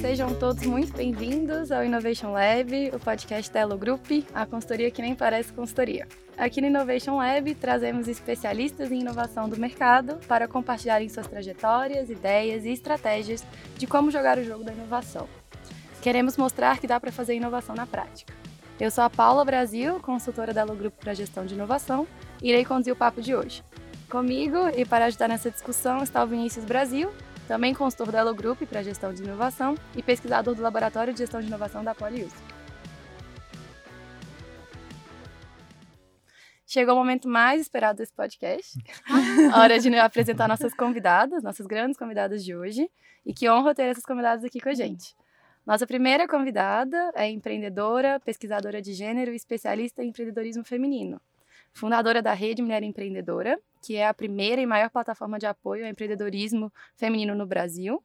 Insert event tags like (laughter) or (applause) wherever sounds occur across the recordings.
Sejam todos muito bem-vindos ao Innovation Lab, o podcast da Elo Group, a consultoria que nem parece consultoria. Aqui no Innovation Lab, trazemos especialistas em inovação do mercado para compartilharem suas trajetórias, ideias e estratégias de como jogar o jogo da inovação. Queremos mostrar que dá para fazer inovação na prática. Eu sou a Paula Brasil, consultora da Elo Group para Gestão de Inovação, e irei conduzir o papo de hoje. Comigo e para ajudar nessa discussão está o Vinícius Brasil, também consultor da Elo Group para Gestão de Inovação e pesquisador do Laboratório de Gestão de Inovação da Polius. Chegou o momento mais esperado desse podcast. (laughs) Hora de apresentar nossas convidadas, nossas grandes convidadas de hoje. E que honra ter essas convidadas aqui com a gente. Nossa primeira convidada é empreendedora, pesquisadora de gênero e especialista em empreendedorismo feminino. Fundadora da Rede Mulher Empreendedora, que é a primeira e maior plataforma de apoio ao empreendedorismo feminino no Brasil,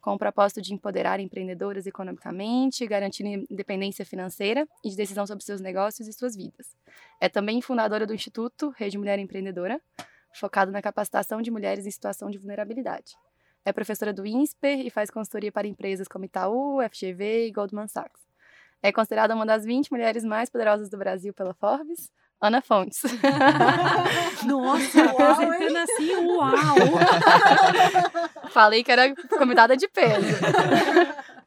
com o propósito de empoderar empreendedoras economicamente, garantir independência financeira e de decisão sobre seus negócios e suas vidas. É também fundadora do Instituto Rede Mulher Empreendedora, focado na capacitação de mulheres em situação de vulnerabilidade. É professora do INSPER e faz consultoria para empresas como Itaú, FGV e Goldman Sachs. É considerada uma das 20 mulheres mais poderosas do Brasil pela Forbes, Ana Fontes. (laughs) Nossa, (laughs) apresentando assim, uau! (laughs) Falei que era convidada de peso.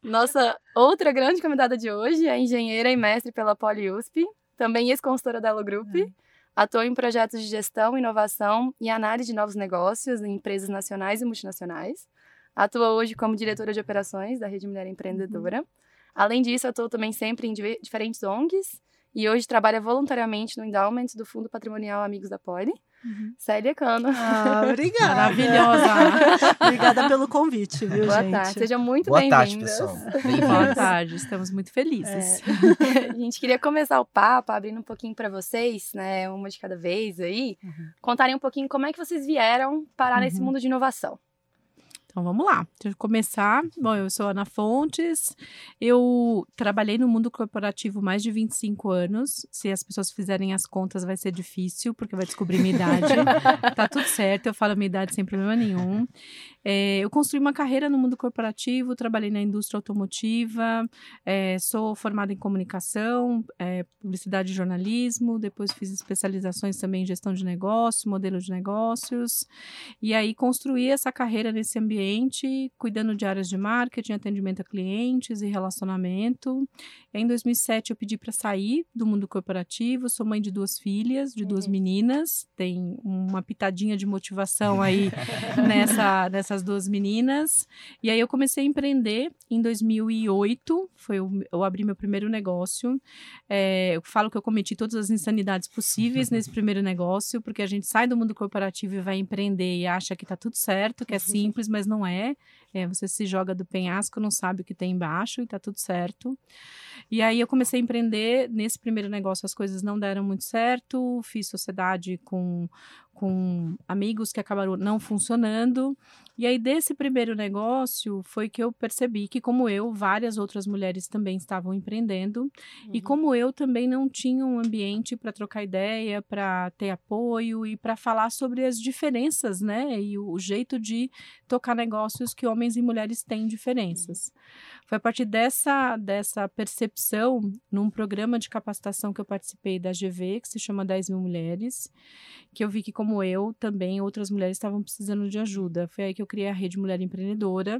Nossa outra grande convidada de hoje é engenheira e mestre pela PoliUSP, também ex-consultora da Elo Group. É. Atua em projetos de gestão, inovação e análise de novos negócios em empresas nacionais e multinacionais. Atua hoje como diretora de operações da Rede Mulher Empreendedora. Uhum. Além disso, atua também sempre em diferentes ONGs e hoje trabalha voluntariamente no endowment do Fundo Patrimonial Amigos da Poli. Uhum. Célia Cano. Ah, (laughs) obrigada. Maravilhosa. (laughs) obrigada pelo convite, viu, Boa gente? tarde, sejam muito bem-vindas. Bem Boa tarde, estamos muito felizes. É. (laughs) A gente queria começar o papo abrindo um pouquinho para vocês, né, uma de cada vez aí, uhum. contarem um pouquinho como é que vocês vieram parar uhum. nesse mundo de inovação. Então vamos lá. Deixa eu começar. Bom, eu sou Ana Fontes. Eu trabalhei no mundo corporativo mais de 25 anos. Se as pessoas fizerem as contas, vai ser difícil, porque vai descobrir minha idade. (laughs) tá tudo certo, eu falo minha idade sem problema nenhum. É, eu construí uma carreira no mundo corporativo, trabalhei na indústria automotiva, é, sou formada em comunicação, é, publicidade e jornalismo, depois fiz especializações também em gestão de negócio, modelo de negócios, e aí construí essa carreira nesse ambiente, cuidando de áreas de marketing, atendimento a clientes e relacionamento. Em 2007 eu pedi para sair do mundo corporativo, sou mãe de duas filhas, de duas uhum. meninas, tem uma pitadinha de motivação aí (laughs) nessa, nessa essas duas meninas. E aí eu comecei a empreender em 2008. Foi o, eu abri meu primeiro negócio. É, eu falo que eu cometi todas as insanidades possíveis (laughs) nesse primeiro negócio, porque a gente sai do mundo corporativo e vai empreender e acha que tá tudo certo, que é simples, mas não é. é você se joga do penhasco, não sabe o que tem embaixo e tá tudo certo. E aí eu comecei a empreender. Nesse primeiro negócio as coisas não deram muito certo. Fiz sociedade com com amigos que acabaram não funcionando. E aí, desse primeiro negócio, foi que eu percebi que, como eu, várias outras mulheres também estavam empreendendo. Uhum. E como eu também não tinha um ambiente para trocar ideia, para ter apoio e para falar sobre as diferenças, né? E o, o, jeito de tocar negócios que homens e mulheres têm diferenças. Uhum. Foi a partir dessa, dessa percepção, num programa de capacitação que eu participei da GV, que se chama 10 mil mulheres, que eu vi que, como eu, também outras mulheres estavam precisando de ajuda. Foi aí que eu criei a Rede Mulher Empreendedora.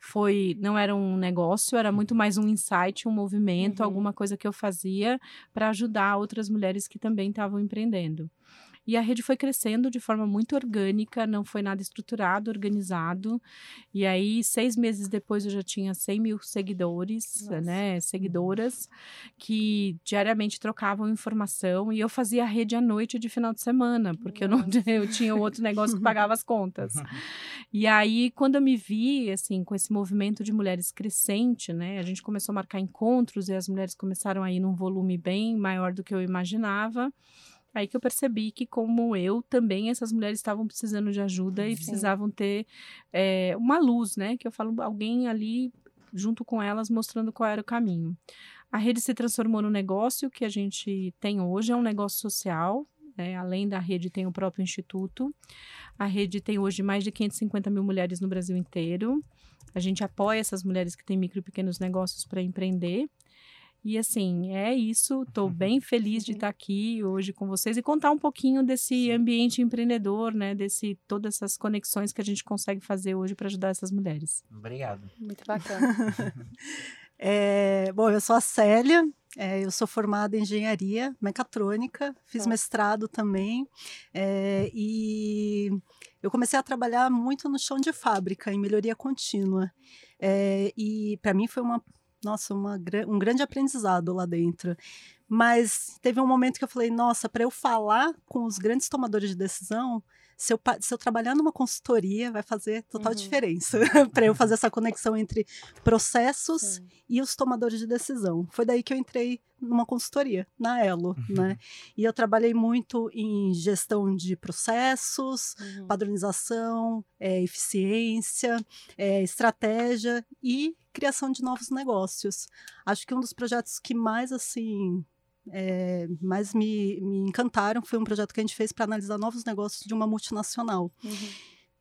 Foi, não era um negócio, era muito mais um insight, um movimento, uhum. alguma coisa que eu fazia para ajudar outras mulheres que também estavam empreendendo. E a rede foi crescendo de forma muito orgânica, não foi nada estruturado, organizado. E aí, seis meses depois, eu já tinha 100 mil seguidores, Nossa. né, seguidoras, que diariamente trocavam informação. E eu fazia a rede à noite de final de semana, porque eu, não, (laughs) eu tinha outro negócio que pagava as contas. E aí, quando eu me vi, assim, com esse movimento de mulheres crescente, né, a gente começou a marcar encontros e as mulheres começaram a ir num volume bem maior do que eu imaginava. Aí que eu percebi que, como eu, também essas mulheres estavam precisando de ajuda e Sim. precisavam ter é, uma luz, né? Que eu falo, alguém ali junto com elas mostrando qual era o caminho. A rede se transformou no negócio que a gente tem hoje, é um negócio social, né? além da rede, tem o próprio instituto. A rede tem hoje mais de 550 mil mulheres no Brasil inteiro. A gente apoia essas mulheres que têm micro e pequenos negócios para empreender. E assim, é isso. Estou bem feliz de estar aqui hoje com vocês e contar um pouquinho desse ambiente empreendedor, né? Desse todas essas conexões que a gente consegue fazer hoje para ajudar essas mulheres. Obrigado. Muito bacana. (laughs) É, bom, eu sou a Célia, é, eu sou formada em engenharia mecatrônica, fiz Tá. mestrado também, é, e eu comecei a trabalhar muito no chão de fábrica, em melhoria contínua. É, e para mim foi uma, nossa, uma, um grande aprendizado lá dentro. Mas teve um momento que eu falei, nossa, para eu falar com os grandes tomadores de decisão, se eu, se eu trabalhar numa consultoria, vai fazer total Uhum. diferença (laughs) para eu fazer essa conexão entre processos Sim. e os tomadores de decisão. Foi daí que eu entrei numa consultoria, na Elo, né? E eu trabalhei muito em gestão de processos, Uhum. padronização, eh, eficiência, eh, estratégia e criação de novos negócios. Acho que um dos projetos que mais assim eh, mais me, me encantaram foi um projeto que a gente fez para analisar novos negócios de uma multinacional. Uhum.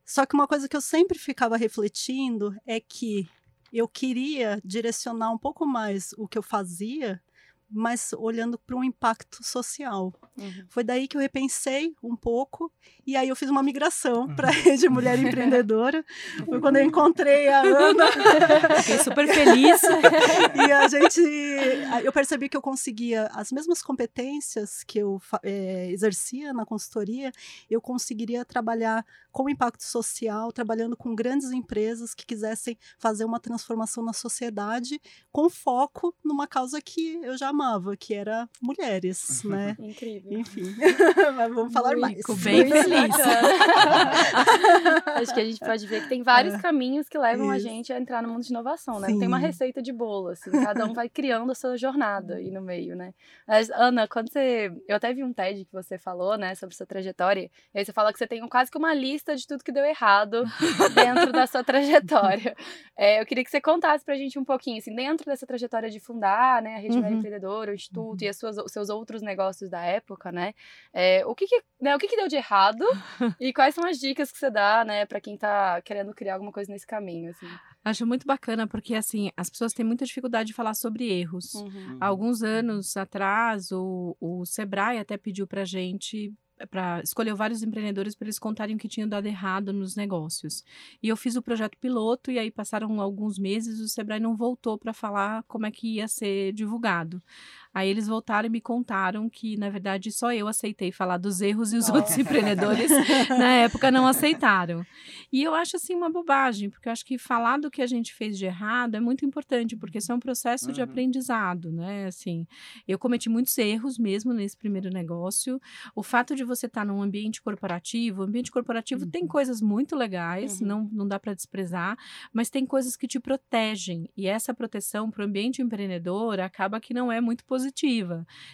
Só que uma coisa que eu sempre ficava refletindo é que eu queria direcionar um pouco mais o que eu fazia, mas olhando para um impacto social. Uhum. Foi daí que eu repensei um pouco e aí eu fiz uma migração para a rede Mulher Empreendedora. (laughs) Foi quando eu encontrei a Ana Fiquei super feliz. (laughs) e a gente, eu percebi que eu conseguia as mesmas competências que eu eh, exercia na consultoria, eu conseguiria trabalhar com impacto social, trabalhando com grandes empresas que quisessem fazer uma transformação na sociedade, com foco numa causa que eu já amava, que era mulheres, né? Incrível. Enfim, (laughs) mas vamos falar mais. Fico bem Muito feliz. Acho que a gente pode ver que tem vários É. caminhos que levam a Isso. gente a entrar no mundo de inovação, né? Não tem uma Sim. receita de bolo, assim. Cada um vai criando a sua jornada aí no meio, né? Mas, Ana, quando você... Eu até vi um TED que você falou, né? Sobre sua trajetória. E aí você fala que você tem quase que uma lista de tudo que deu errado dentro da sua trajetória. (laughs) É, eu queria que você contasse pra gente um pouquinho, assim, dentro dessa trajetória de fundar, né? A Rede Mulher Uhum. Empreendedora, o Instituto e as suas, os seus outros negócios da época, né? É, o que que, né, o que que deu de errado (laughs) e quais são as dicas que você dá, né, para quem tá querendo criar alguma coisa nesse caminho, assim? Acho muito bacana porque assim, as pessoas têm muita dificuldade de falar sobre erros. Uhum. Há alguns anos atrás, o, o Sebrae até pediu para gente para escolher vários empreendedores para eles contarem o que tinham dado errado nos negócios. E eu fiz o projeto piloto e aí passaram alguns meses, o Sebrae não voltou para falar como é que ia ser divulgado. Aí eles voltaram e me contaram que, na verdade, só eu aceitei falar dos erros e os outros empreendedores (laughs) na época não aceitaram. E eu acho assim uma bobagem, porque eu acho que falar do que a gente fez de errado é muito importante, porque isso é um processo de Uhum. aprendizado, né? Assim, eu cometi muitos erros mesmo nesse primeiro negócio. O fato de você estar num ambiente corporativo, o ambiente corporativo tem coisas muito legais, Uhum. não, não dá para desprezar, mas tem coisas que te protegem. E essa proteção para o ambiente empreendedor acaba que não é muito positiva.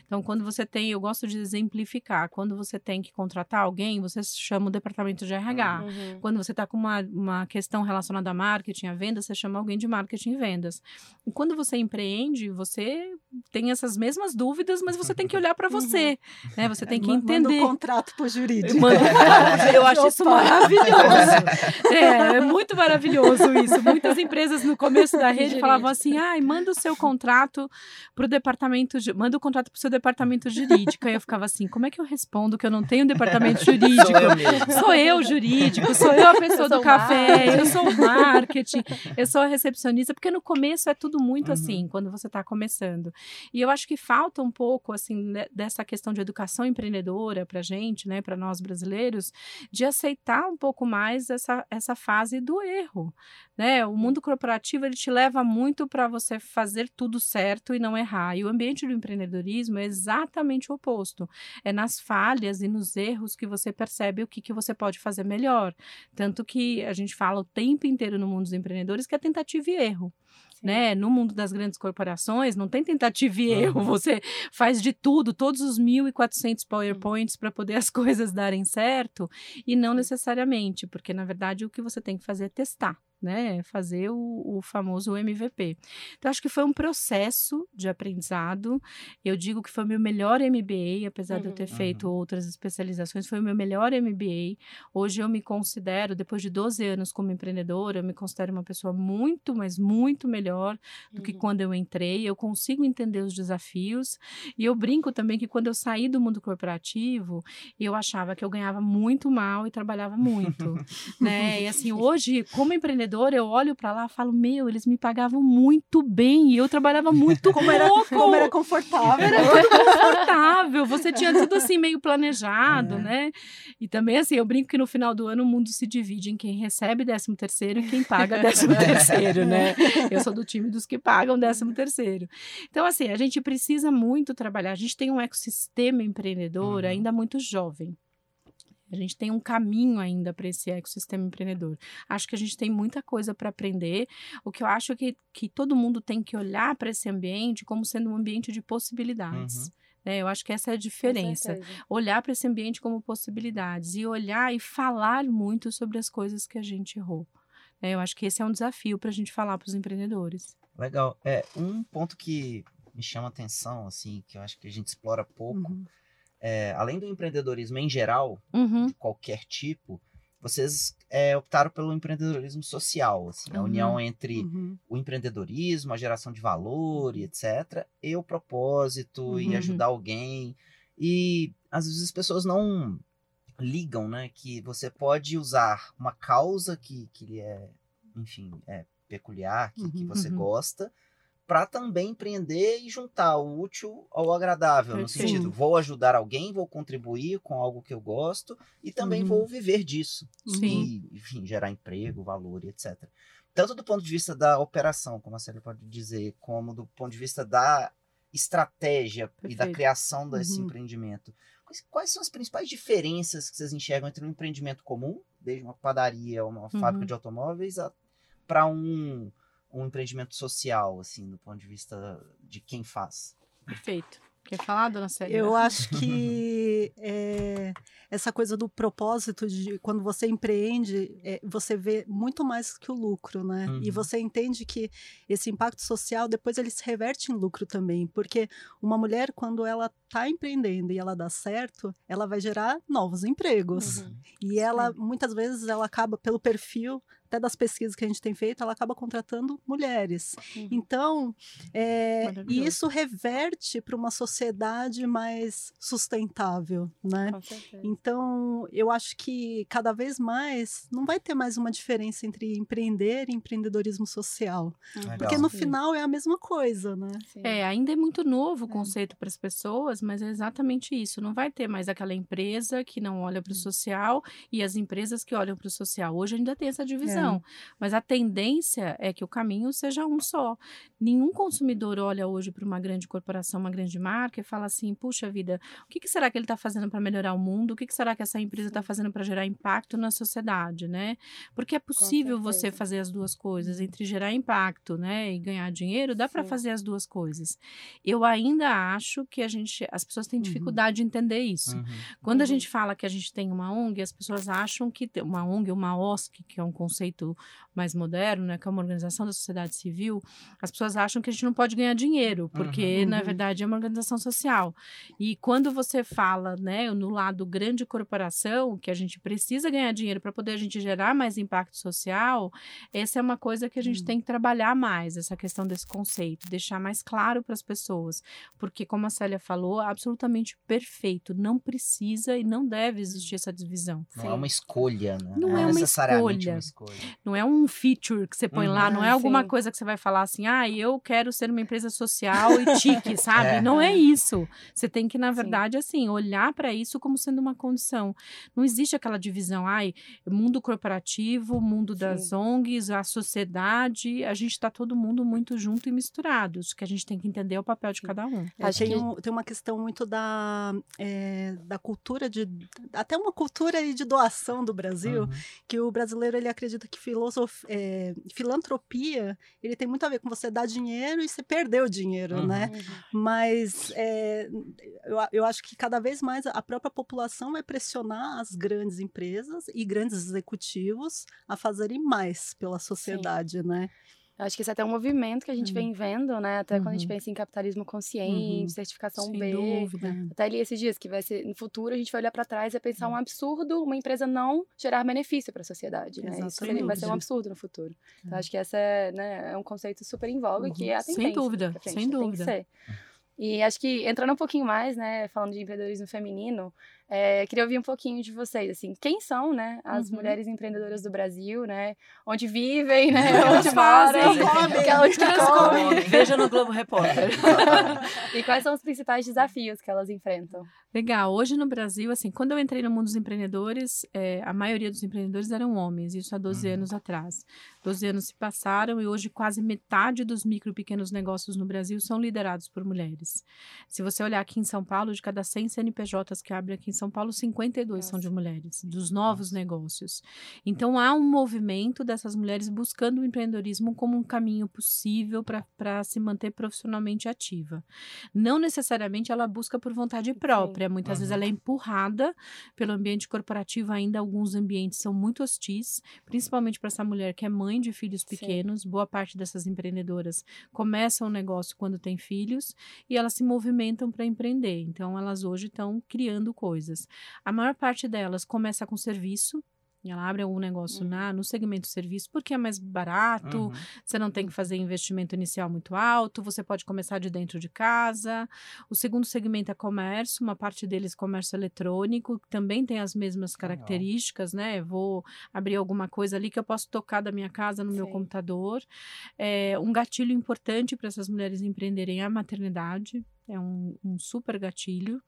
Então, quando você tem, eu gosto de exemplificar, quando você tem que contratar alguém, você chama o departamento de RH. Uhum. Quando você está com uma, uma questão relacionada a marketing, a vendas, você chama alguém de marketing e vendas. E quando você empreende, você tem essas mesmas dúvidas, mas você tem que olhar para você, né? Você tem que Ma- Manda entender. o contrato pro jurídico. Mano, (laughs) eu acho isso maravilhoso. É, é muito maravilhoso isso. Muitas empresas no começo da rede falavam assim: ai, manda o seu contrato pro departamento, manda o contrato pro seu departamento jurídico. Aí eu ficava assim: como é que eu respondo que eu não tenho departamento jurídico? Sou eu. Sou eu, jurídico, sou eu a pessoa Eu do café, marketing. eu sou o marketing, eu sou a recepcionista, porque no começo é tudo muito Uhum. assim, quando você está começando. E eu acho que falta um pouco, assim, né, dessa questão de educação empreendedora pra gente, né, para nós brasileiros, de aceitar um pouco mais essa, essa fase do erro, né? O mundo corporativo, ele te leva muito para você fazer tudo certo e não errar. E o ambiente do empreendedorismo é exatamente o oposto. É nas falhas e nos erros que você percebe o que, que você pode fazer melhor. Tanto que a gente fala o tempo inteiro no mundo dos empreendedores que é tentativa e erro. Né? No mundo das grandes corporações, não tem tentativa e erro. Você faz de tudo, todos os 1.400 PowerPoints para poder as (laughs) coisas darem certo, e não necessariamente, porque na verdade o que você tem que fazer é testar. Né? Fazer o, o famoso MVP. Então, acho que foi um processo de aprendizado. Eu digo que foi o meu melhor MBA, apesar uhum. de eu ter uhum. feito uhum. outras especializações, foi o meu melhor MBA. Hoje eu me considero, depois de 12 anos como empreendedora, eu me considero uma pessoa muito, mas muito melhor do uhum. que quando eu entrei. Eu consigo entender os desafios. E eu brinco também que quando eu saí do mundo corporativo, eu achava que eu ganhava muito mal e trabalhava muito, (laughs) né? E assim, hoje, como (laughs) empreendedora, eu olho para lá e falo, meu, eles me pagavam muito bem e eu trabalhava muito (laughs) como era, como era confortável. Era tudo confortável. Você tinha tudo assim meio planejado, é. né? E também assim, eu brinco que no final do ano o mundo se divide em quem recebe 13 terceiro e quem paga (laughs) 13 terceiro, né? Eu sou do time dos que pagam 13 terceiro. Então assim, a gente precisa muito trabalhar. A gente tem um ecossistema empreendedor uhum. ainda muito jovem. A gente tem um caminho ainda para esse ecossistema empreendedor. Acho que a gente tem muita coisa para aprender. O que eu acho é que, que todo mundo tem que olhar para esse ambiente como sendo um ambiente de possibilidades. Uhum. Né? Eu acho que essa é a diferença. Olhar para esse ambiente como possibilidades e olhar e falar muito sobre as coisas que a gente errou. Né? Eu acho que esse é um desafio para a gente falar para os empreendedores. Legal. É um ponto que me chama atenção, assim, que eu acho que a gente explora pouco. Uhum. É, além do empreendedorismo em geral, uhum. de qualquer tipo, vocês é, optaram pelo empreendedorismo social, assim, uhum. a união entre uhum. o empreendedorismo, a geração de valor e etc., e o propósito uhum. e ajudar alguém. E às vezes as pessoas não ligam, né, que você pode usar uma causa que, que é, enfim, é peculiar, que, que você uhum. gosta, para também empreender e juntar o útil ao agradável, no sentido, vou ajudar alguém, vou contribuir com algo que eu gosto e também uhum. vou viver disso. Sim. E, enfim, gerar emprego, valor e etc. Tanto do ponto de vista da operação, como a Célia pode dizer, como do ponto de vista da estratégia Perfeito. e da criação desse uhum. empreendimento. Quais, quais, são as principais diferenças que vocês enxergam entre um empreendimento comum, desde uma padaria ou uma uhum. fábrica de automóveis, para um um empreendimento social, assim, do ponto de vista de quem faz. Perfeito. Quer falar, dona Célia? Eu acho que é, (laughs) essa coisa do propósito de quando você empreende, é, você vê muito mais que o lucro, né? Uhum. E você entende que esse impacto social depois ele se reverte em lucro também, porque uma mulher quando ela está empreendendo e ela dá certo, ela vai gerar novos empregos. Uhum. E ela Sim. muitas vezes ela acaba pelo perfil até das pesquisas que a gente tem feito, ela acaba contratando mulheres. Uhum. Então, é, e isso reverte para uma sociedade mais sustentável, né? Então, eu acho que cada vez mais não vai ter mais uma diferença entre empreender e empreendedorismo social. Legal. Porque no final é a mesma coisa, né? Sim. É, ainda é muito novo o é. conceito é. para as pessoas, mas é exatamente isso. Não vai ter mais aquela empresa que não olha para o social e as empresas que olham para o social. Hoje ainda tem essa divisão. É. Mas a tendência é que o caminho seja um só. Nenhum consumidor olha hoje para uma grande corporação, uma grande marca e fala assim: puxa vida, o que, que será que ele está fazendo para melhorar o mundo? O que, que será que essa empresa está fazendo para gerar impacto na sociedade, né? Porque é possível você fazer as duas coisas, uhum. entre gerar impacto, né, e ganhar dinheiro, dá para fazer as duas coisas. Eu ainda acho que a gente, as pessoas têm uhum. dificuldade uhum. de entender isso. Uhum. Quando a uhum. gente fala que a gente tem uma ONG, as pessoas acham que uma ONG, uma OSC, que é um conceito conceito mais moderno, né, que é uma organização da sociedade civil, as pessoas acham que a gente não pode ganhar dinheiro, porque uhum. na verdade é uma organização social. E quando você fala, né, no lado grande corporação, que a gente precisa ganhar dinheiro para poder a gente gerar mais impacto social, essa é uma coisa que a gente uhum. tem que trabalhar mais, essa questão desse conceito, deixar mais claro para as pessoas, porque como a Célia falou, é absolutamente perfeito, não precisa e não deve existir essa divisão. Não Sim. é uma escolha, né? Não, não é, é necessariamente escolha. uma escolha. Não é um feature que você põe uhum, lá, não é alguma sim. coisa que você vai falar assim, ah, eu quero ser uma empresa social e tique, (laughs) sabe? É. Não é isso. Você tem que, na verdade, sim. assim, olhar para isso como sendo uma condição. Não existe aquela divisão, ai, mundo corporativo, mundo das sim. ONGs, a sociedade, a gente está todo mundo muito junto e misturado. O que a gente tem que entender é o papel de cada um. É, tem, um, tem uma questão muito da, é, da cultura de. Até uma cultura de doação do Brasil, uhum. que o brasileiro ele acredita que filosof, é, filantropia ele tem muito a ver com você dar dinheiro e você perder o dinheiro, uhum. né? Mas é, eu, eu acho que cada vez mais a própria população vai pressionar as grandes empresas e grandes executivos a fazerem mais pela sociedade, Sim. né? Acho que isso é até um movimento que a gente uhum. vem vendo, né? Até uhum. quando a gente uhum. pensa em capitalismo consciente, uhum. certificação Sem B. Dúvida. Até ali esses dias, que vai ser no futuro a gente vai olhar para trás e pensar um uhum. absurdo uma empresa não gerar benefício para a sociedade, né? Isso seria, vai ser um absurdo no futuro. Então, é. acho que essa é, né, é um conceito super em voga que é a tendência. Sem dúvida, sem dúvida. E acho que entrando um pouquinho mais, né, falando de empreendedorismo feminino, é, queria ouvir um pouquinho de vocês, assim, quem são, né, as uhum. mulheres empreendedoras do Brasil, né, onde vivem, né, onde é (laughs) onde comem. Veja no Globo Repórter. e quais são os principais desafios que elas enfrentam? Legal, hoje no Brasil, assim, quando eu entrei no mundo dos empreendedores, é, a maioria dos empreendedores eram homens, isso há 12 uhum. anos atrás. 12 anos se passaram e hoje quase metade dos micro e pequenos negócios no Brasil são liderados por mulheres. Se você olhar aqui em São Paulo, de cada 100 CNPJs que abrem aqui em São são Paulo, 52 Nossa. são de mulheres, dos novos Nossa. negócios. Então, há um movimento dessas mulheres buscando o empreendedorismo como um caminho possível para se manter profissionalmente ativa. Não necessariamente ela busca por vontade própria, Sim. muitas uhum. vezes ela é empurrada pelo ambiente corporativo, ainda alguns ambientes são muito hostis, principalmente para essa mulher que é mãe de filhos pequenos. Sim. Boa parte dessas empreendedoras começam o negócio quando tem filhos e elas se movimentam para empreender. Então, elas hoje estão criando coisas coisas. A maior parte delas começa com serviço, ela abre um negócio uhum. na, no segmento serviço porque é mais barato, uhum. você não tem que fazer investimento inicial muito alto, você pode começar de dentro de casa. O segundo segmento é comércio, uma parte deles comércio eletrônico, que também tem as mesmas características, né? Vou abrir alguma coisa ali que eu posso tocar da minha casa no Sim. meu computador. É, um gatilho importante para essas mulheres empreenderem é a maternidade, é um, um super gatilho.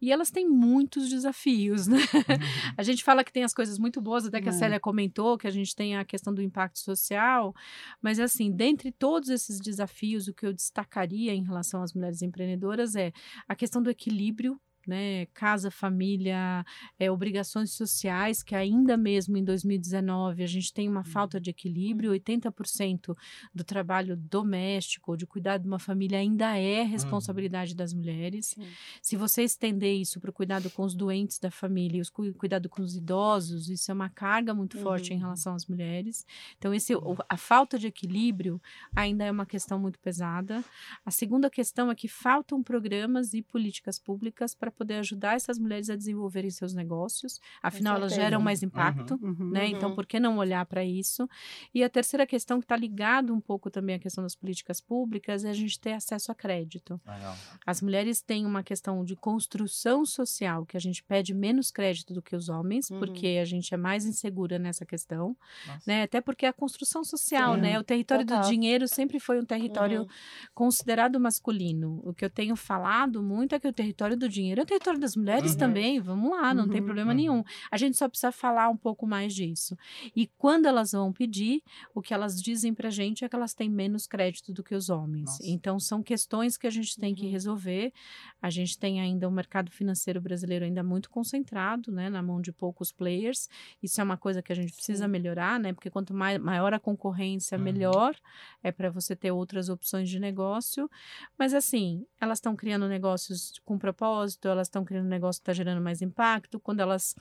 E elas têm muitos desafios, né? Uhum. A gente fala que tem as coisas muito boas, até que a é. Célia comentou, que a gente tem a questão do impacto social, mas assim, dentre todos esses desafios, o que eu destacaria em relação às mulheres empreendedoras é a questão do equilíbrio né, casa, família, é, obrigações sociais, que ainda mesmo em 2019 a gente tem uma falta de equilíbrio, 80% do trabalho doméstico de cuidar de uma família ainda é responsabilidade uhum. das mulheres. Sim. Se você estender isso para o cuidado com os doentes da família, o cuidado com os idosos, isso é uma carga muito uhum. forte em uhum. relação às mulheres. Então, esse, a falta de equilíbrio ainda é uma questão muito pesada. A segunda questão é que faltam programas e políticas públicas para poder ajudar essas mulheres a desenvolverem seus negócios. Afinal, elas geram mais impacto, uhum, uhum, né? Então, uhum. por que não olhar para isso? E a terceira questão que está ligado um pouco também à questão das políticas públicas é a gente ter acesso a crédito. Legal. As mulheres têm uma questão de construção social que a gente pede menos crédito do que os homens, uhum. porque a gente é mais insegura nessa questão, Nossa. né? Até porque a construção social, Sim. né? O território Total. do dinheiro sempre foi um território uhum. considerado masculino. O que eu tenho falado muito é que o território do dinheiro é território das mulheres uhum. também, vamos lá, não uhum. tem problema uhum. nenhum. A gente só precisa falar um pouco mais disso. E quando elas vão pedir, o que elas dizem pra gente é que elas têm menos crédito do que os homens. Nossa. Então, são questões que a gente tem que uhum. resolver. A gente tem ainda o um mercado financeiro brasileiro ainda muito concentrado, né, na mão de poucos players. Isso é uma coisa que a gente precisa Sim. melhorar, né, porque quanto maior a concorrência, uhum. melhor é para você ter outras opções de negócio. Mas, assim, elas estão criando negócios com propósito, elas estão criando um negócio que está gerando mais impacto. Quando elas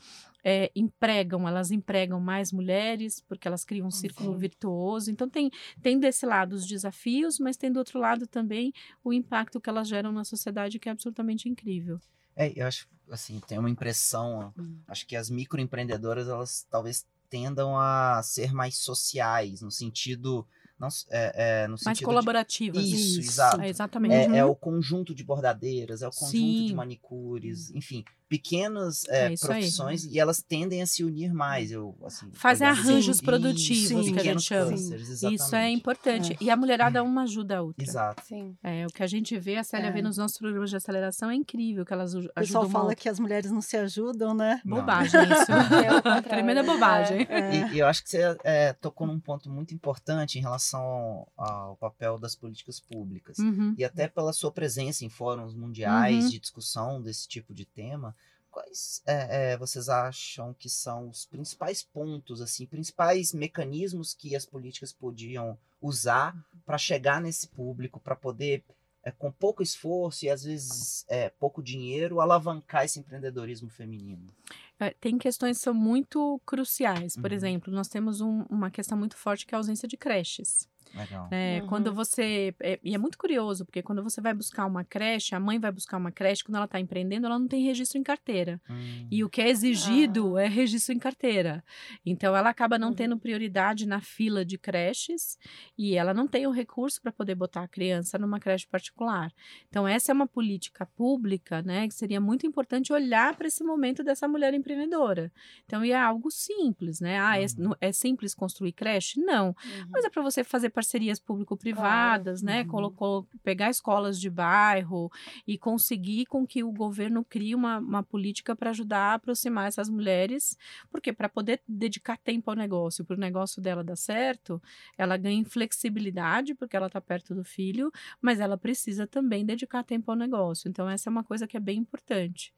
é, empregam, elas empregam mais mulheres, porque elas criam um círculo Sim. virtuoso. Então, tem, tem desse lado os desafios, mas tem do outro lado também o impacto que elas geram na sociedade, que é absolutamente incrível. É, eu acho, assim, tem uma impressão, hum. acho que as microempreendedoras, elas talvez tendam a ser mais sociais, no sentido não, é, é, no Mais colaborativas. De... Isso, Isso, exato. É, exatamente. É, é, uhum. o conjunto de bordadeiras, é o conjunto Sim. de manicures, enfim, pequenas é, é profissões aí. e elas tendem a se unir mais. Eu, assim, Fazem arranjos sim, produtivos, sim, que a gente chama. Isso é importante. É. E a mulherada uma ajuda a outra. Exato. Sim. É, o que a gente vê, a Célia vê nos nossos programas de aceleração é incrível, que elas ajudam. O pessoal fala que as mulheres não se ajudam, né? Bobagem isso. (laughs) é Tremenda bobagem. E, e, eu acho que você tocou num ponto muito importante em relação ao papel das políticas públicas. Uhum. E até pela sua presença em fóruns mundiais uhum. de discussão desse tipo de tema, quais é, é, vocês acham que são os principais pontos, assim, principais mecanismos que as políticas podiam usar para chegar nesse público, para poder, é, com pouco esforço e às vezes pouco dinheiro, alavancar esse empreendedorismo feminino? É, tem questões que são muito cruciais. Por uhum. exemplo, nós temos um, uma questão muito forte que é a ausência de creches. Legal. É, uhum. Quando você. É, e é muito curioso, porque quando você vai buscar uma creche, a mãe vai buscar uma creche, quando ela está empreendendo, ela não tem registro em carteira. Uhum. E o que é exigido ah. é registro em carteira. Então ela acaba não uhum. tendo prioridade na fila de creches e ela não tem o recurso para poder botar a criança numa creche particular. Então, essa é uma política pública, né? Que seria muito importante olhar para esse momento dessa mulher empreendedora. Então, e é algo simples, né? Ah, é, uhum. é simples construir creche? Não. Uhum. Mas é para você fazer parcerias público-privadas, claro. né? Uhum. Colocou, pegar escolas de bairro e conseguir com que o governo crie uma, uma política para ajudar a aproximar essas mulheres, porque para poder dedicar tempo ao negócio, para o negócio dela dar certo, ela ganha flexibilidade, porque ela está perto do filho, mas ela precisa também dedicar tempo ao negócio. Então, essa é uma coisa que é bem importante.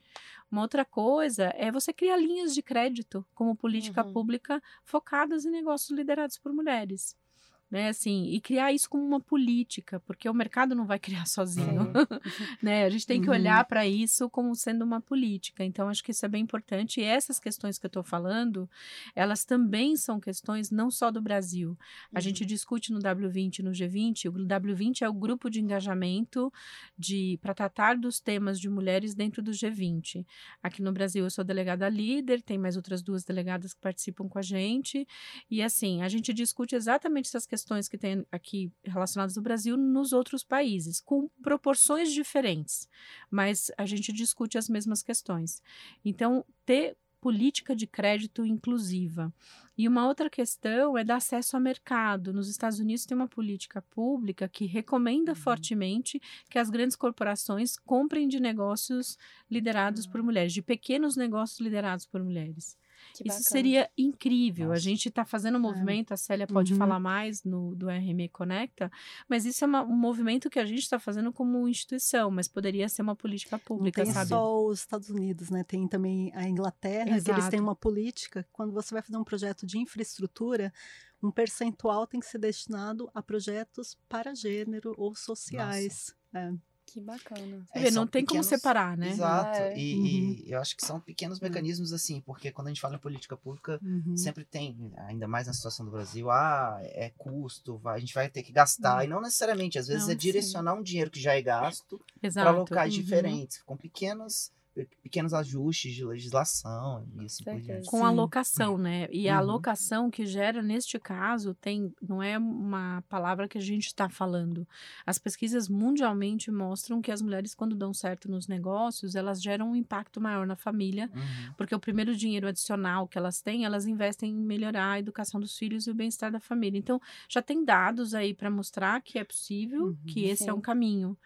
Uma outra coisa é você criar linhas de crédito como política uhum. pública focadas em negócios liderados por mulheres né, assim, e criar isso como uma política, porque o mercado não vai (laughs) criar sozinho, (laughs) né? A gente tem que olhar uhum. para isso como sendo uma política. Então, acho que isso é bem importante. E essas questões que eu estou falando, elas também são questões não só do Brasil. A uhum. gente discute no W20 no G20. O W20 é o grupo de engajamento de para tratar dos temas de mulheres dentro do G20. Aqui no Brasil, eu sou delegada líder, tem mais outras duas delegadas que participam com a gente. E assim, a gente discute exatamente essas questões questões que tem aqui relacionadas ao Brasil nos outros países, com proporções diferentes, mas a gente discute as mesmas questões. Então, ter política de crédito inclusiva. E uma outra questão é dar acesso ao mercado. Nos Estados Unidos tem uma política pública que recomenda uhum. fortemente que as grandes corporações comprem de negócios liderados uhum. por mulheres, de pequenos negócios liderados por mulheres. Isso seria incrível. Nossa. A gente está fazendo um é. movimento, é. a Célia pode uhum. falar mais no, do RME Conecta, mas isso é uma, um movimento que a gente está fazendo como instituição, mas poderia ser uma política pública, Não tem sabe? só os Estados Unidos, né? Tem também a Inglaterra, Exato. que eles têm uma política, quando você vai fazer um projeto de infraestrutura, um percentual tem que ser destinado a projetos para gênero ou sociais. É. Que bacana. É, vê, não tem pequenos... como separar, né? Exato. É. E, uhum. e, eu acho que são pequenos uhum. mecanismos assim, porque quando a gente fala em política pública, uhum. sempre tem, ainda mais na situação do Brasil, ah, é custo, vai, a gente vai ter que gastar. Uhum. E não necessariamente, às vezes não, é direcionar sim. um dinheiro que já é gasto para locais uhum. diferentes, com pequenos pequenos ajustes de legislação e assim por diante. Com alocação, né? E uhum. a alocação que gera, neste caso, tem não é uma palavra que a gente está falando. As pesquisas mundialmente mostram que as mulheres, quando dão certo nos negócios, elas geram um impacto maior na família, uhum. porque o primeiro dinheiro adicional que elas têm, elas investem em melhorar a educação dos filhos e o bem-estar da família. Então, já tem dados aí para mostrar que é possível, uhum, que esse sim. é um caminho.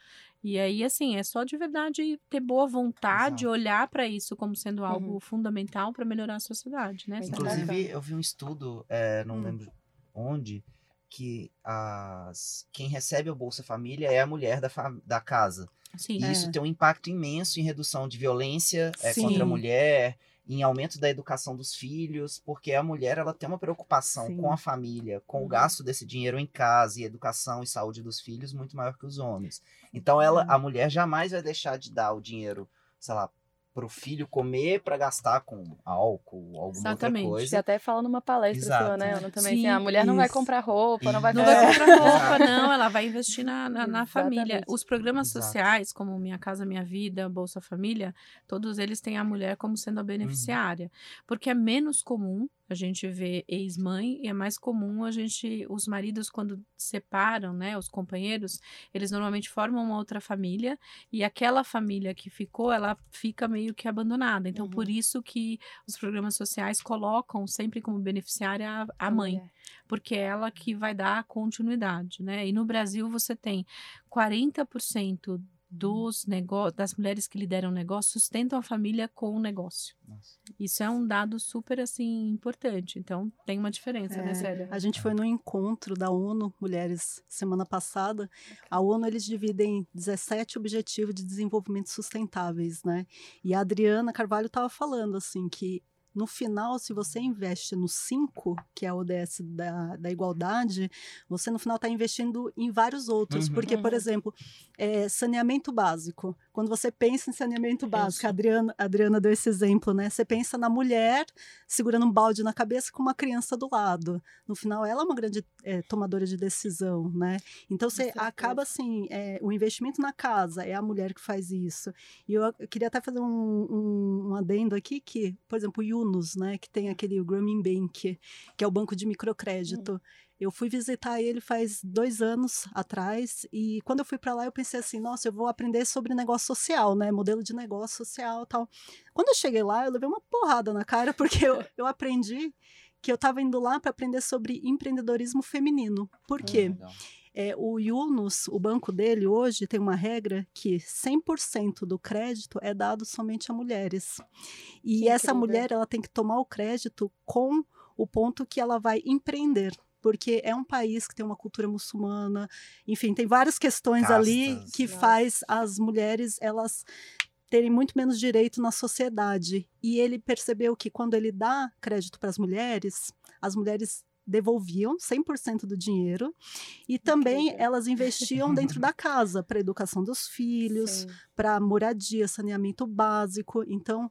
E aí, assim, é só de verdade ter boa vontade, Exato. olhar para isso como sendo algo uhum. fundamental para melhorar a sociedade, né? Inclusive, eu vi um estudo, é, não hum. lembro onde, que as, quem recebe o Bolsa Família é a mulher da, da casa. Sim, e é. isso tem um impacto imenso em redução de violência é, contra a mulher, em aumento da educação dos filhos, porque a mulher ela tem uma preocupação Sim. com a família, com uhum. o gasto desse dinheiro em casa e educação e saúde dos filhos muito maior que os homens. Então ela, uhum. a mulher jamais vai deixar de dar o dinheiro, sei lá, para o filho comer para gastar com álcool, alguma Exatamente. outra coisa. Você até fala numa palestra Exato. sua, né? Ana, também, Sim, assim, a mulher isso. não vai comprar roupa, não vai... Não vai comprar (laughs) roupa, não. Ela vai investir na, na, na família. Os programas Exato. sociais, como Minha Casa Minha Vida, Bolsa Família, todos eles têm a mulher como sendo a beneficiária. Uhum. Porque é menos comum a gente vê ex-mãe e é mais comum a gente os maridos quando separam, né, os companheiros, eles normalmente formam uma outra família e aquela família que ficou, ela fica meio que abandonada. Então uhum. por isso que os programas sociais colocam sempre como beneficiária a, a mãe, porque é ela que vai dar continuidade, né? E no Brasil você tem 40% dos negócios, das mulheres que lideram negócio sustentam a família com o negócio. Nossa. Isso é um dado super assim importante. Então tem uma diferença, né, é, né, Célia? A gente foi no encontro da ONU Mulheres semana passada. A ONU eles dividem 17 objetivos de desenvolvimento sustentáveis, né? E a Adriana Carvalho estava falando assim que no final, se você investe no 5, que é a ODS da, da igualdade, você no final está investindo em vários outros. Uhum. Porque, por uhum. exemplo, é, saneamento básico. Quando você pensa em saneamento básico, a Adriana, a Adriana deu esse exemplo, né? Você pensa na mulher segurando um balde na cabeça com uma criança do lado. No final, ela é uma grande é, tomadora de decisão, né? Então, você acaba assim, é, o investimento na casa é a mulher que faz isso. E eu, eu queria até fazer um, um, um adendo aqui que, por exemplo, o Yunus, né, que tem aquele Grameen Bank, que é o banco de microcrédito. Hum. Eu fui visitar ele faz dois anos atrás e quando eu fui para lá eu pensei assim, nossa, eu vou aprender sobre negócio social, né, modelo de negócio social, tal. Quando eu cheguei lá, eu levei uma porrada na cara (laughs) porque eu, eu aprendi que eu estava indo lá para aprender sobre empreendedorismo feminino. Por quê? Hum, é, o Yunus, o banco dele hoje tem uma regra que 100% do crédito é dado somente a mulheres. E que essa incrível. mulher ela tem que tomar o crédito com o ponto que ela vai empreender porque é um país que tem uma cultura muçulmana, enfim, tem várias questões Castas. ali que Nossa. faz as mulheres elas terem muito menos direito na sociedade. E ele percebeu que quando ele dá crédito para as mulheres, as mulheres devolviam 100% do dinheiro e também elas investiam dentro da casa para educação dos filhos, para moradia, saneamento básico. Então,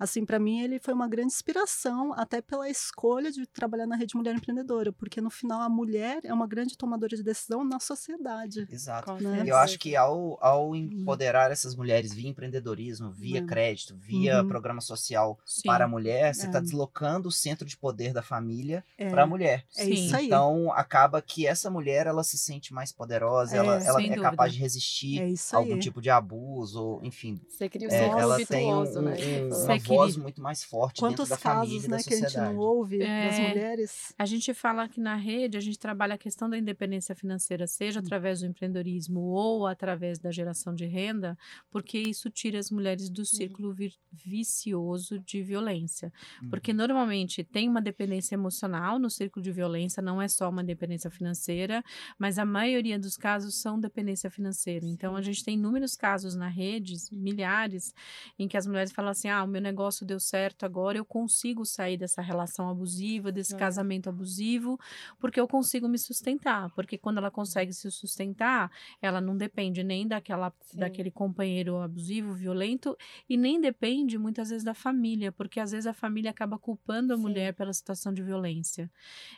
assim, para mim ele foi uma grande inspiração, até pela escolha de trabalhar na Rede Mulher Empreendedora, porque no final a mulher é uma grande tomadora de decisão na sociedade. Exato. Né? Eu acho que ao, ao uhum. empoderar essas mulheres via empreendedorismo, via uhum. crédito, via uhum. programa social Sim. para a mulher, você está é. deslocando o centro de poder da família é. para a mulher. É Sim. isso aí. Então acaba que essa mulher ela se sente mais poderosa, é, ela, ela é capaz de resistir a algum tipo de abuso, enfim. Você cria o é, ela tem um, né? Um, voz muito mais forte Quantos dentro da casos, família né, da que a gente não ouve é, das mulheres? A gente fala que na rede a gente trabalha a questão da independência financeira, seja hum. através do empreendedorismo ou através da geração de renda, porque isso tira as mulheres do círculo vicioso de violência. Porque uhum. normalmente tem uma dependência emocional no círculo de violência, não é só uma dependência financeira, mas a maioria dos casos são dependência financeira. Então a gente tem inúmeros casos na rede, milhares, em que as mulheres falam assim: ah, o meu negócio negócio deu certo agora, eu consigo sair dessa relação abusiva, desse é. casamento abusivo, porque eu consigo me sustentar. Porque quando ela consegue se sustentar, ela não depende nem daquela, daquele companheiro abusivo, violento, e nem depende muitas vezes da família, porque às vezes a família acaba culpando a Sim. mulher pela situação de violência.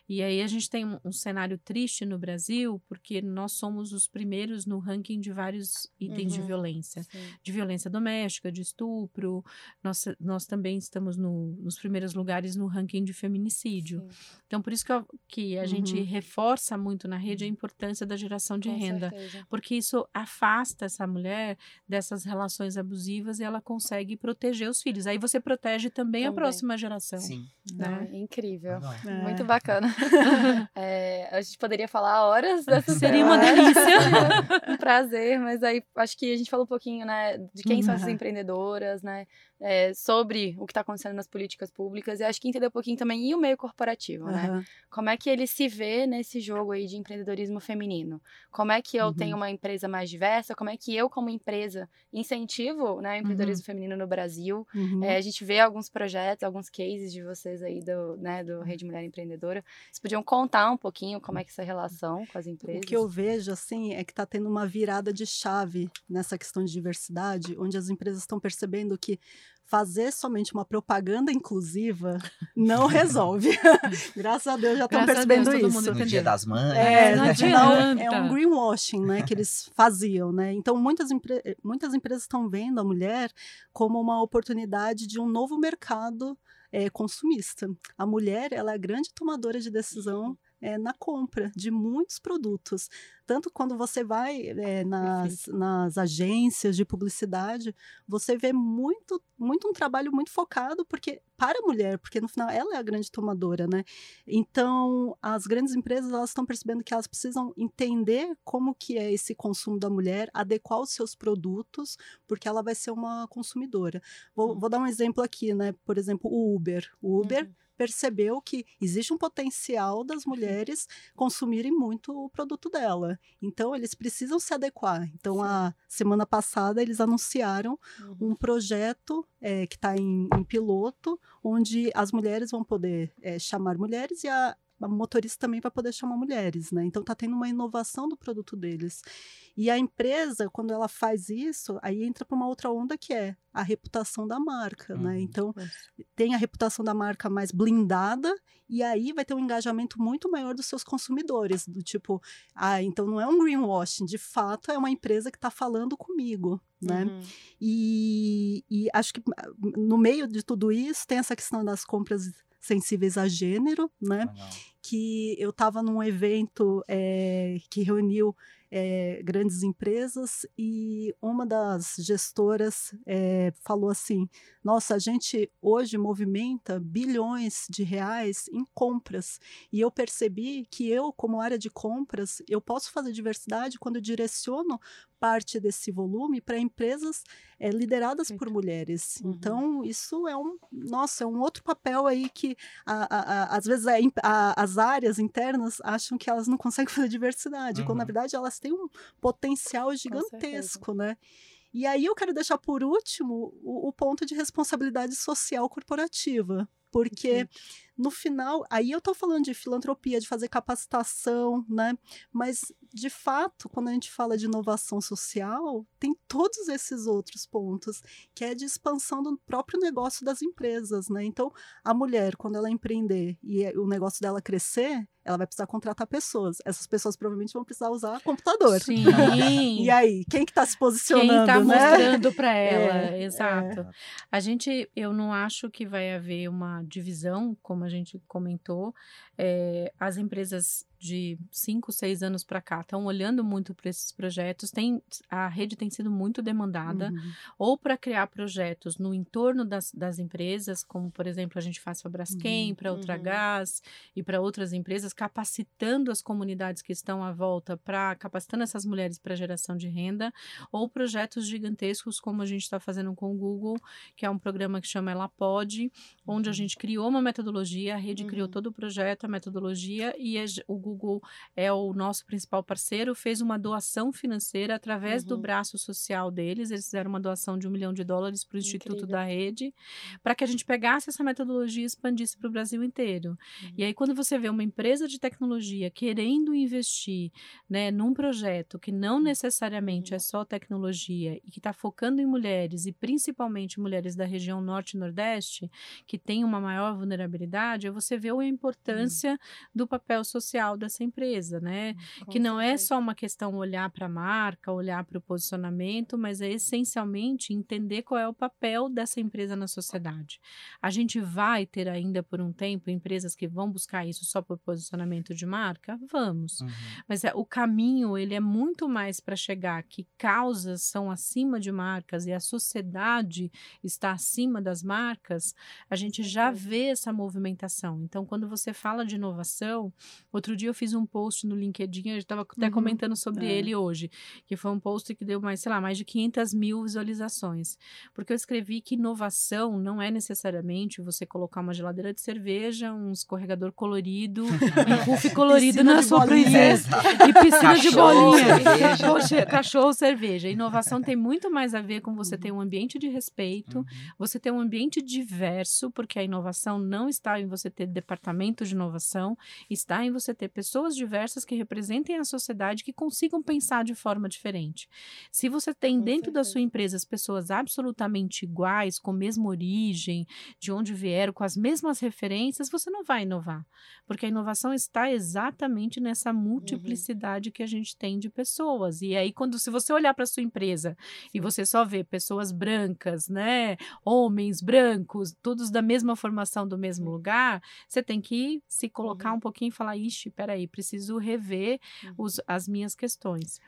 E aí a gente tem um, um, cenário triste no Brasil, porque nós somos os primeiros no ranking de vários itens uhum. de violência. Sim. De violência doméstica, de estupro, nós, nós também estamos no, nos primeiros lugares no ranking de feminicídio. Sim. Então, por isso que, eu, que a uhum. gente reforça muito na rede a importância da geração de Com renda, certeza. porque isso afasta essa mulher dessas relações abusivas e ela consegue proteger os filhos. Aí você protege também, também. a próxima geração. Sim. Né? é incrível. É. Muito bacana. (laughs) é, a gente poderia falar horas dessa Seria uma delícia. (laughs) um prazer, mas aí acho que a gente falou um pouquinho, né, de quem uhum. são essas empreendedoras, né, é, sobre o que está acontecendo nas políticas públicas e acho que entender um pouquinho também e o meio corporativo, uhum. né? Como é que ele se vê nesse jogo aí de empreendedorismo feminino? Como é que eu uhum. tenho uma empresa mais diversa? Como é que eu, como empresa, incentivo né, o empreendedorismo uhum. feminino no Brasil? É, a gente vê alguns projetos, alguns cases de vocês aí do, né, do Rede Mulher Empreendedora. Vocês podiam contar um pouquinho como é que é essa relação com as empresas? O que eu vejo, assim, é que está tendo uma virada de chave nessa questão de diversidade, onde as empresas estão percebendo que fazer somente uma propaganda inclusiva não resolve. (laughs) Graças a Deus já estão percebendo Deus, isso. No dia das mães. É, não é um greenwashing, né, que eles faziam, né? Então muitas, empre muitas empresas estão vendo a mulher como uma oportunidade de um novo mercado é, consumista. A mulher, ela é a grande tomadora de decisão é, na compra de muitos produtos. Tanto quando você vai é, nas, nas agências de publicidade, você vê muito, muito um trabalho muito focado porque para a mulher, porque no final ela é a grande tomadora, né? Então, as grandes empresas elas estão percebendo que elas precisam entender como que é esse consumo da mulher, adequar os seus produtos, porque ela vai ser uma consumidora. Vou, uhum. vou dar um exemplo aqui, né? Por exemplo, o Uber. O Uber uhum percebeu que existe um potencial das mulheres consumirem muito o produto dela. Então, eles precisam se adequar. Então, Sim. a semana passada, eles anunciaram uhum. um projeto é, que está em, em, piloto, onde as mulheres vão poder é, chamar mulheres e a, a motorista também vai poder chamar mulheres, né? Então está tendo uma inovação do produto deles. E a empresa, quando ela faz isso, aí entra para uma outra onda que é a reputação da marca, né? Uhum. Então tem a reputação da marca mais blindada e aí vai ter um engajamento muito maior dos seus consumidores, do tipo, ah, então não é um greenwashing, de fato é uma empresa que está falando comigo, né? Uhum. E, e acho que no meio de tudo isso tem essa questão das compras sensíveis a gênero, né? Legal. Que eu estava num evento é, que reuniu é, grandes empresas e uma das gestoras é, falou assim: Nossa, a gente hoje movimenta bilhões de reais em compras e eu percebi que eu, como área de compras, eu posso fazer diversidade quando eu direciono parte desse volume para empresas é, lideradas por mulheres. Uhum. Então, isso é um, nossa, é um outro papel aí que a, a, a, às vezes as áreas internas acham que elas não conseguem fazer diversidade, uhum. quando na uhum. verdade elas têm um potencial gigantesco, né? E aí eu quero deixar por último o, o ponto de responsabilidade social corporativa, porque no final, aí eu estou falando de filantropia, de fazer capacitação, né? Mas, de fato, quando a gente fala de inovação social, tem todos esses outros pontos, que é de expansão do próprio negócio das empresas, né? Então, a mulher, quando ela empreender e o negócio dela crescer, ela vai precisar contratar pessoas. Essas pessoas provavelmente vão precisar usar computador. Sim. (laughs) e aí, quem que está se posicionando, Quem está né? mostrando para (laughs) ela, é, exato. É. A gente, eu não acho que vai haver uma divisão, como a gente comentou, é, as empresas de cinco, seis anos para cá estão olhando muito para esses projetos. Tem, a rede tem sido muito demandada, uhum. ou para criar projetos no entorno das, das empresas, como por exemplo a gente faz para a Braskem, uhum. para Ultragás uhum. e para outras empresas, capacitando as comunidades que estão à volta para capacitando essas mulheres para geração de renda, ou projetos gigantescos como a gente está fazendo com o Google, que é um programa que chama Ela Pode, onde a uhum. gente criou uma metodologia, a rede criou uhum. todo o projeto, a metodologia e a, o Google Google é o nosso principal parceiro, fez uma doação financeira através uhum. do braço social deles. Eles fizeram uma doação de um milhão de dólares para o Instituto da Rede, para que a gente pegasse essa metodologia e expandisse para o Brasil inteiro. Uhum. E aí, quando você vê uma empresa de tecnologia querendo investir né, num projeto que não uhum. necessariamente é só tecnologia e que está focando em mulheres, e principalmente mulheres da região norte e nordeste, que tem uma maior vulnerabilidade, você vê a importância do papel social dessa empresa, né? Hum, com que não é só uma questão olhar para a marca, olhar para o posicionamento, mas é essencialmente entender qual é o papel dessa empresa na sociedade. A gente vai ter ainda por um tempo empresas que vão buscar isso só por posicionamento de marca? Vamos. Uhum. Mas é, o caminho, ele é muito mais para chegar que causas são acima de marcas e a sociedade está acima das marcas, a gente já vê essa movimentação. Então, quando você fala de inovação, outro dia eu fiz um post no LinkedIn, eu estava até uhum. comentando sobre é. ele hoje, que foi um post que deu mais, sei lá, mais de 500 mil visualizações. Porque eu escrevi que inovação não é necessariamente você colocar uma geladeira de cerveja, um escorregador colorido, (laughs) um puff colorido na sua empresa. E piscina de bolinha. Cerveja. Cachorro, cerveja. Inovação tem muito mais a ver com você ter um ambiente de respeito, uhum. você ter um ambiente diverso, porque a inovação não está em você ter departamento de inovação, está em você ter pessoas diversas que representem a sociedade que consigam pensar de forma diferente. Se você tem com dentro certeza. da sua empresa as pessoas absolutamente iguais, com a mesma origem, de onde vieram, com as mesmas referências, você não vai inovar. Porque a inovação está exatamente nessa uhum. multiplicidade uhum. que a gente tem de pessoas. E aí, quando se você olhar para sua empresa e você só vê pessoas brancas, né? Homens brancos, todos da mesma formação do mesmo lugar, você tem que se colocar uhum. um pouquinho e falar, ixi, peraí, preciso rever uhum. os, as minhas questões.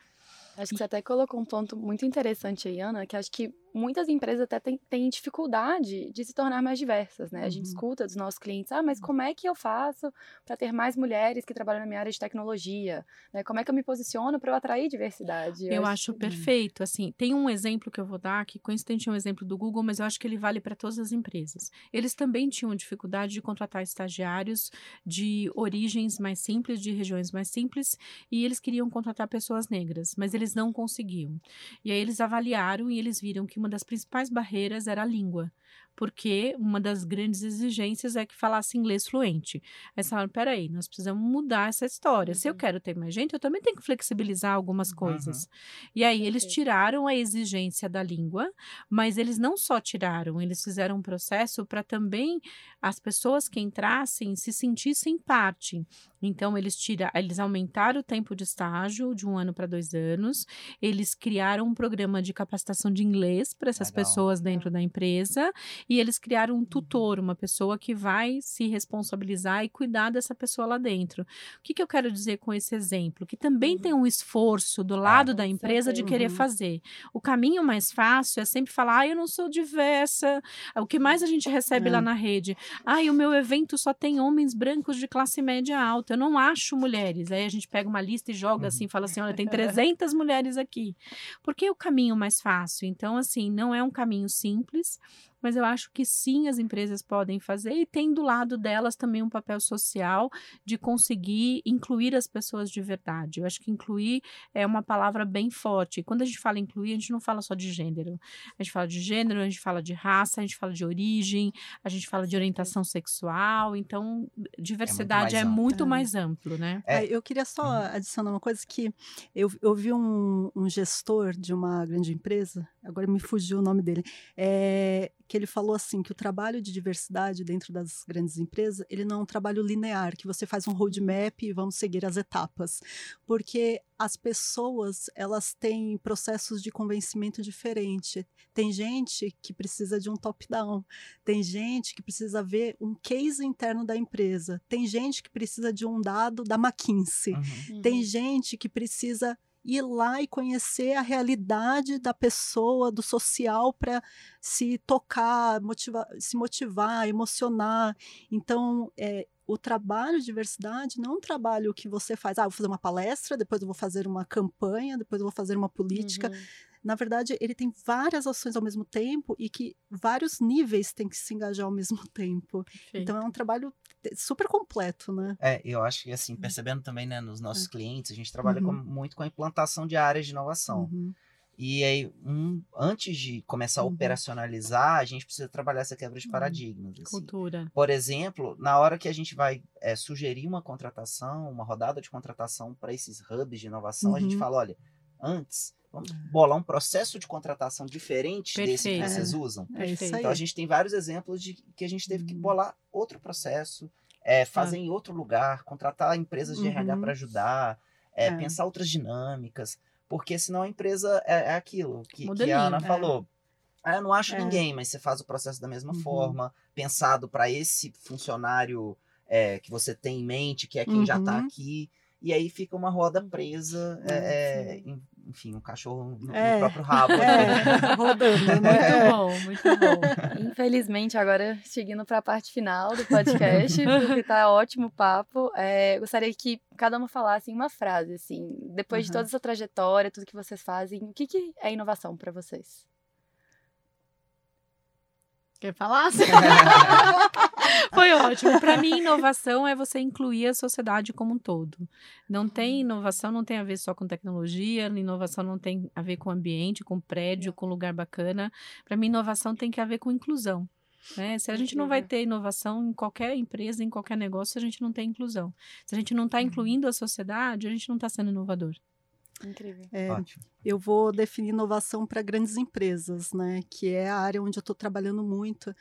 Acho que você até colocou um ponto muito interessante aí, Ana, que acho que muitas empresas até têm, dificuldade de se tornar mais diversas, né? A gente uhum. escuta dos nossos clientes, ah, mas como é que eu faço para ter mais mulheres que trabalham na minha área de tecnologia? Né? Como é que eu me posiciono para eu atrair diversidade? Eu, eu acho, que... perfeito. Assim, tem um exemplo que eu vou dar, que coincidente é um exemplo do Google, mas eu acho que ele vale para todas as empresas. Eles também tinham dificuldade de contratar estagiários de origens mais simples, de regiões mais simples, e eles queriam contratar pessoas negras, mas eles não conseguiam. E aí eles avaliaram e eles viram que uma das principais barreiras era a língua porque uma das grandes exigências é que falasse inglês fluente. Aí eles falaram, peraí, nós precisamos mudar essa história. Uhum. Se eu uhum. quero ter mais gente, eu também tenho que flexibilizar algumas uhum. coisas. Uhum. E aí eles tiraram a exigência da língua, mas eles não só tiraram, eles fizeram um processo para também as pessoas que entrassem se sentissem parte. Então, eles, tira, eles aumentaram o tempo de estágio de um ano para dois anos, eles criaram um programa de capacitação de inglês para essas Legal. pessoas dentro da empresa e eles criaram um uhum. tutor, uma pessoa que vai se responsabilizar e cuidar dessa pessoa lá dentro. O que, que eu quero dizer com esse exemplo? Que também uhum. tem um esforço do lado ah, da empresa de querer fazer. O caminho mais fácil é sempre falar, ah, eu não sou diversa. O que mais a gente recebe é. lá na rede? Ah, o meu evento só tem homens brancos de classe média alta. Eu não acho mulheres. Aí a gente pega uma lista e joga assim, fala assim, olha, tem (laughs) 300 mulheres aqui. Porque é o caminho mais fácil. Então, assim, não é um caminho simples mas eu acho que sim as empresas podem fazer e tem do lado delas também um papel social de conseguir incluir as pessoas de verdade. Eu acho que incluir é uma palavra bem forte. quando a gente fala incluir, a gente não fala só de gênero. A gente fala de gênero, a gente fala de raça, a gente fala de origem, a gente fala de orientação sexual. Então, diversidade é muito mais, é muito amplo. mais amplo, né? É. Eu queria só uhum. adicionar uma coisa que eu, eu vi um, um gestor de uma grande empresa, agora me fugiu o nome dele, é, que ele falou assim que o trabalho de diversidade dentro das grandes empresas ele não é um trabalho linear que você faz um roadmap e vamos seguir as etapas. Porque as pessoas elas têm processos de convencimento diferente. Tem gente que precisa de um top down tem gente que precisa ver um case interno da empresa. Tem gente que precisa de um dado da McKinsey. Uhum. tem gente que precisa ir lá e conhecer a realidade da pessoa, do social, para se tocar, motivar, se motivar, emocionar. Então, é, o trabalho de diversidade não é um trabalho que você faz, ah, vou fazer uma palestra, depois eu vou fazer uma campanha, depois eu vou fazer uma política. Uhum na verdade, ele tem várias ações ao mesmo tempo e que vários níveis têm que se engajar ao (laughs) mesmo tempo. Perfeito. Então é um trabalho super completo, né? É, eu acho que assim, percebendo também, né, nos nossos é. clientes, a gente trabalha uhum. com, muito com a implantação de áreas de inovação. Uhum. E aí, um, antes de começar a uhum. operacionalizar, a gente precisa trabalhar essa quebra de uhum. paradigmas. Assim. Cultura. Por exemplo, na hora que a gente vai é, sugerir uma contratação, uma rodada de contratação para esses hubs de inovação, a gente uhum. fala: olha, antes Vamos bolar um processo de contratação diferente Perfeito. desse que vocês é. usam. É então a gente tem vários exemplos de que a gente teve que uhum. bolar outro processo, é, fazer ah. em outro lugar, contratar empresas de uhum. RH para ajudar, é, é, pensar outras dinâmicas, porque senão a empresa é, é aquilo que, que, a Ana falou. Ah, eu não acho ninguém, mas você faz o processo da mesma uhum. forma, pensado para esse funcionário que você tem em mente, que é quem já está uhum. aqui e aí fica uma roda presa, é, é, enfim, um cachorro no, é, no próprio rabo. É, né? (laughs) rodando. Né? Muito bom, muito bom. Infelizmente, agora seguindo para a parte final do podcast, (laughs) porque tá ótimo o papo, é, gostaria que cada uma falasse em uma frase, assim, depois uhum. de toda essa trajetória, tudo que vocês fazem, o que, que é inovação para vocês? Quer falar? (laughs) Foi ótimo. Para mim, inovação é você incluir a sociedade como um todo. Não tem inovação, não tem a ver só com tecnologia, inovação não tem a ver com ambiente, com prédio, com lugar bacana. Para mim, inovação tem que a ver com inclusão. Né? Se a gente não vai ter inovação em qualquer empresa, em qualquer negócio, a gente não tem inclusão. Se a gente não está uhum. incluindo a sociedade, a gente não está sendo inovador. Incrível. É, eu vou definir inovação para grandes empresas, né? Que é a área onde eu estou trabalhando muito.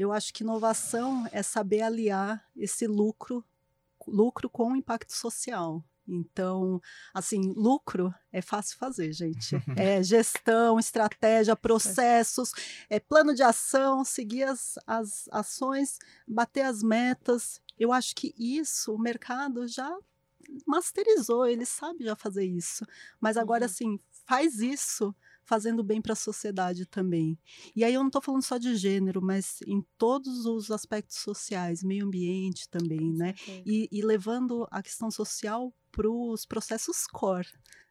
Eu acho que inovação é saber aliar esse lucro, lucro com o impacto social. Então, assim, lucro é fácil fazer, gente. (laughs) É gestão, estratégia, processos, é plano de ação, seguir as, as ações, bater as metas. Eu acho que isso o mercado já masterizou, ele sabe já fazer isso. Mas agora, uhum. assim, faz isso fazendo bem para a sociedade também. E aí eu não estou falando só de gênero, mas em todos os aspectos sociais, meio ambiente também, né? E, e levando a questão social para os processos core,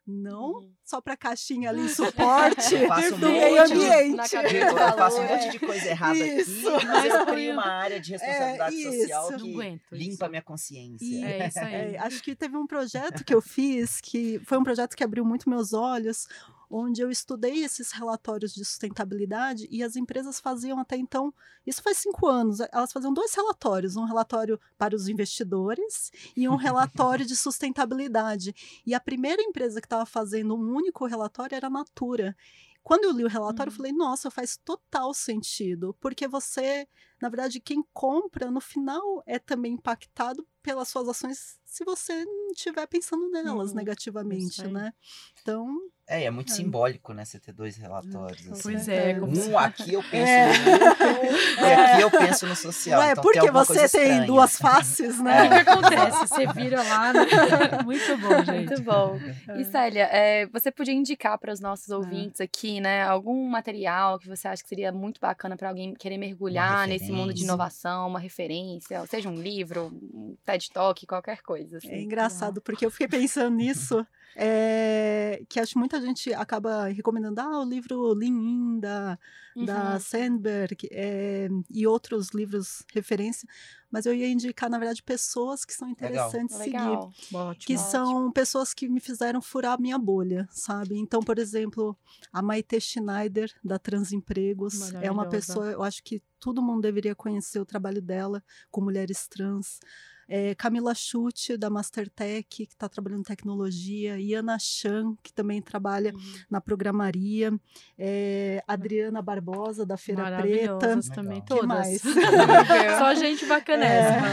não uhum. só para caixinha ali, (laughs) suporte do meio ambiente. De, eu faço um monte de coisa errada isso. aqui, mas eu crio uma área de responsabilidade é, social que limpa a minha consciência. E, é isso (laughs) aí. É, acho que teve um projeto que eu fiz que foi um projeto que abriu muito meus olhos, onde eu estudei esses relatórios de sustentabilidade e as empresas faziam até então, isso faz cinco anos, elas faziam dois relatórios, um relatório para os investidores e um relatório de sustentabilidade. E a primeira empresa que estava fazendo um único relatório era a Natura. Quando eu li o relatório, uhum. eu falei, nossa, faz total sentido, porque você, na verdade, quem compra, no final, é também impactado pelas suas ações se você não estiver pensando nelas uhum. negativamente, né? Então, é, é muito é. simbólico, né? Você ter dois relatórios. Assim. Pois é. Um aqui eu penso é. no lucro (laughs) e aqui eu penso no social. Ué, então, porque tem você tem duas faces, (laughs) né? É. O que acontece? Você vira lá. Né? (laughs) Muito bom, gente. Muito bom. E Célia, é, você podia indicar para os nossos ouvintes aqui, né? Algum material que você acha que seria muito bacana para alguém querer mergulhar nesse mundo de inovação, uma referência, seja um livro, um TED Talk, qualquer coisa. Assim. É engraçado, porque eu fiquei pensando (laughs) nisso é, que acho que muita gente acaba recomendando ah, o livro Lean In, da, uhum. da Sandberg é, e outros livros referência, mas eu ia indicar, na verdade, pessoas que são interessantes Legal. seguir. Legal. Que ótimo. são pessoas que me fizeram furar a minha bolha, sabe? Então, por exemplo, a Maite Schneider, da Transempregos, é uma pessoa, eu acho que todo mundo deveria conhecer o trabalho dela com mulheres trans. É, Camila Chute, da Mastertech, que está trabalhando em tecnologia, Iana Chan, que também trabalha uhum. na programaria, é, Adriana Barbosa, da Feira Preta. também, todas. mais? (laughs) Só gente bacanésima.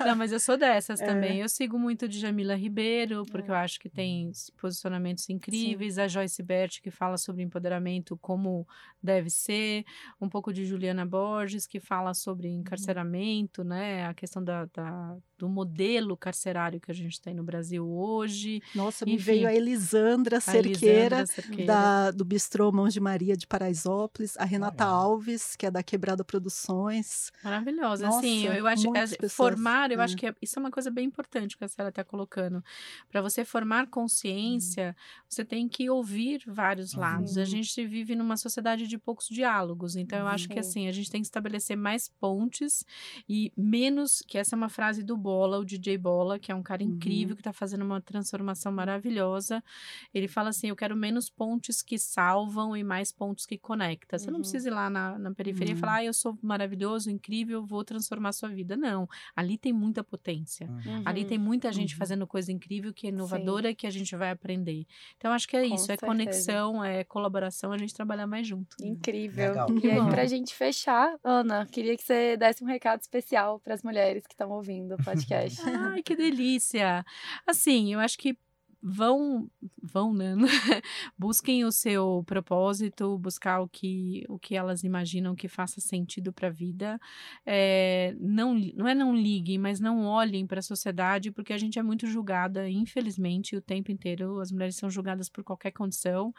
É. Não, mas eu sou dessas é. também. Eu sigo muito de Jamila Ribeiro, porque eu acho que tem posicionamentos incríveis. Sim. A Joyce Bert, que fala sobre empoderamento como deve ser. Um pouco de Juliana Borges, que fala sobre uhum. encarceramento, né? A questão da, da do modelo carcerário que a gente tem no Brasil hoje. Nossa, Enfim, me veio a Elisandra Cerqueira, a Elisandra Cerqueira. Da, do Bistrô Mãos de Maria de Paraisópolis, a Renata Alves, que é da Quebrada Produções. Maravilhosa. Nossa, assim, eu acho que formar, eu é. acho que é, isso é uma coisa bem importante que a senhora está colocando. Para você formar consciência, hum. você tem que ouvir vários lados. A gente vive numa sociedade de poucos diálogos, então eu acho que assim, a gente tem que estabelecer mais pontes e menos, que essa é uma frase do Bo Bola, o DJ Bola, que é um cara incrível, uhum. que está fazendo uma transformação maravilhosa. Ele fala assim: eu quero menos pontes que salvam e mais pontos que conectam. Você uhum. não precisa ir lá na, na periferia uhum. e falar, ah, eu sou maravilhoso, incrível, vou transformar a sua vida. Não. Ali tem muita potência. Uhum. Ali tem muita gente uhum. fazendo coisa incrível, que é inovadora, Sim. que a gente vai aprender. Então, acho que é Com isso: é certeza. conexão, é colaboração, a gente trabalhar mais junto. Incrível. Legal. E aí, pra gente fechar, Ana, queria que você desse um recado especial para as mulheres que estão ouvindo. Pode podcast. Ai, que delícia! Assim, eu acho que vão, vão, né? (laughs) Busquem o seu propósito, buscar o que, o que elas imaginam que faça sentido para a vida. É, não, não é não liguem, mas não olhem para a sociedade, porque a gente é muito julgada, infelizmente, o tempo inteiro. As mulheres são julgadas por qualquer condição.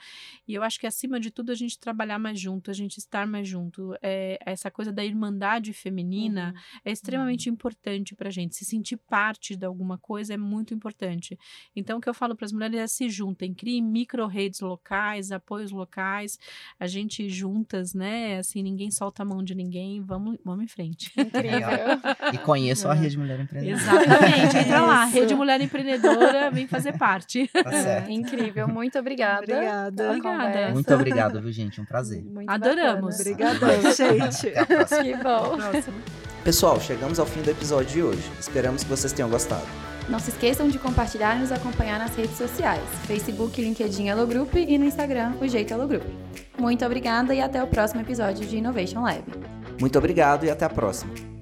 E eu acho que, acima de tudo, a gente trabalhar mais junto, a gente estar mais junto. É, essa coisa da irmandade feminina uhum. é extremamente uhum. importante para a gente. Se sentir parte de alguma coisa é muito importante. Então, o que eu falo falo para as mulheres é se juntem, criem micro-redes locais, apoios locais, a gente juntas, né? Assim, ninguém solta a mão de ninguém, vamos, vamos em frente. Incrível. e conheçam é. a Rede Mulher Empreendedora. Exatamente, entra lá, Rede Mulher Empreendedora, vem fazer parte. Tá certo. Incrível, muito obrigada. Obrigada. Obrigada. Muito obrigado, viu, gente? Um prazer. Muito Adoramos. Obrigada, gente. Até a próxima. Que bom. Pessoal, chegamos ao fim do episódio de hoje. Esperamos que vocês tenham gostado. Não se esqueçam de compartilhar e nos acompanhar nas redes sociais: Facebook, LinkedIn Hello Group e no Instagram, o Jeito Hello Group. Muito obrigada e até o próximo episódio de Innovation Lab. Muito obrigado e até a próxima.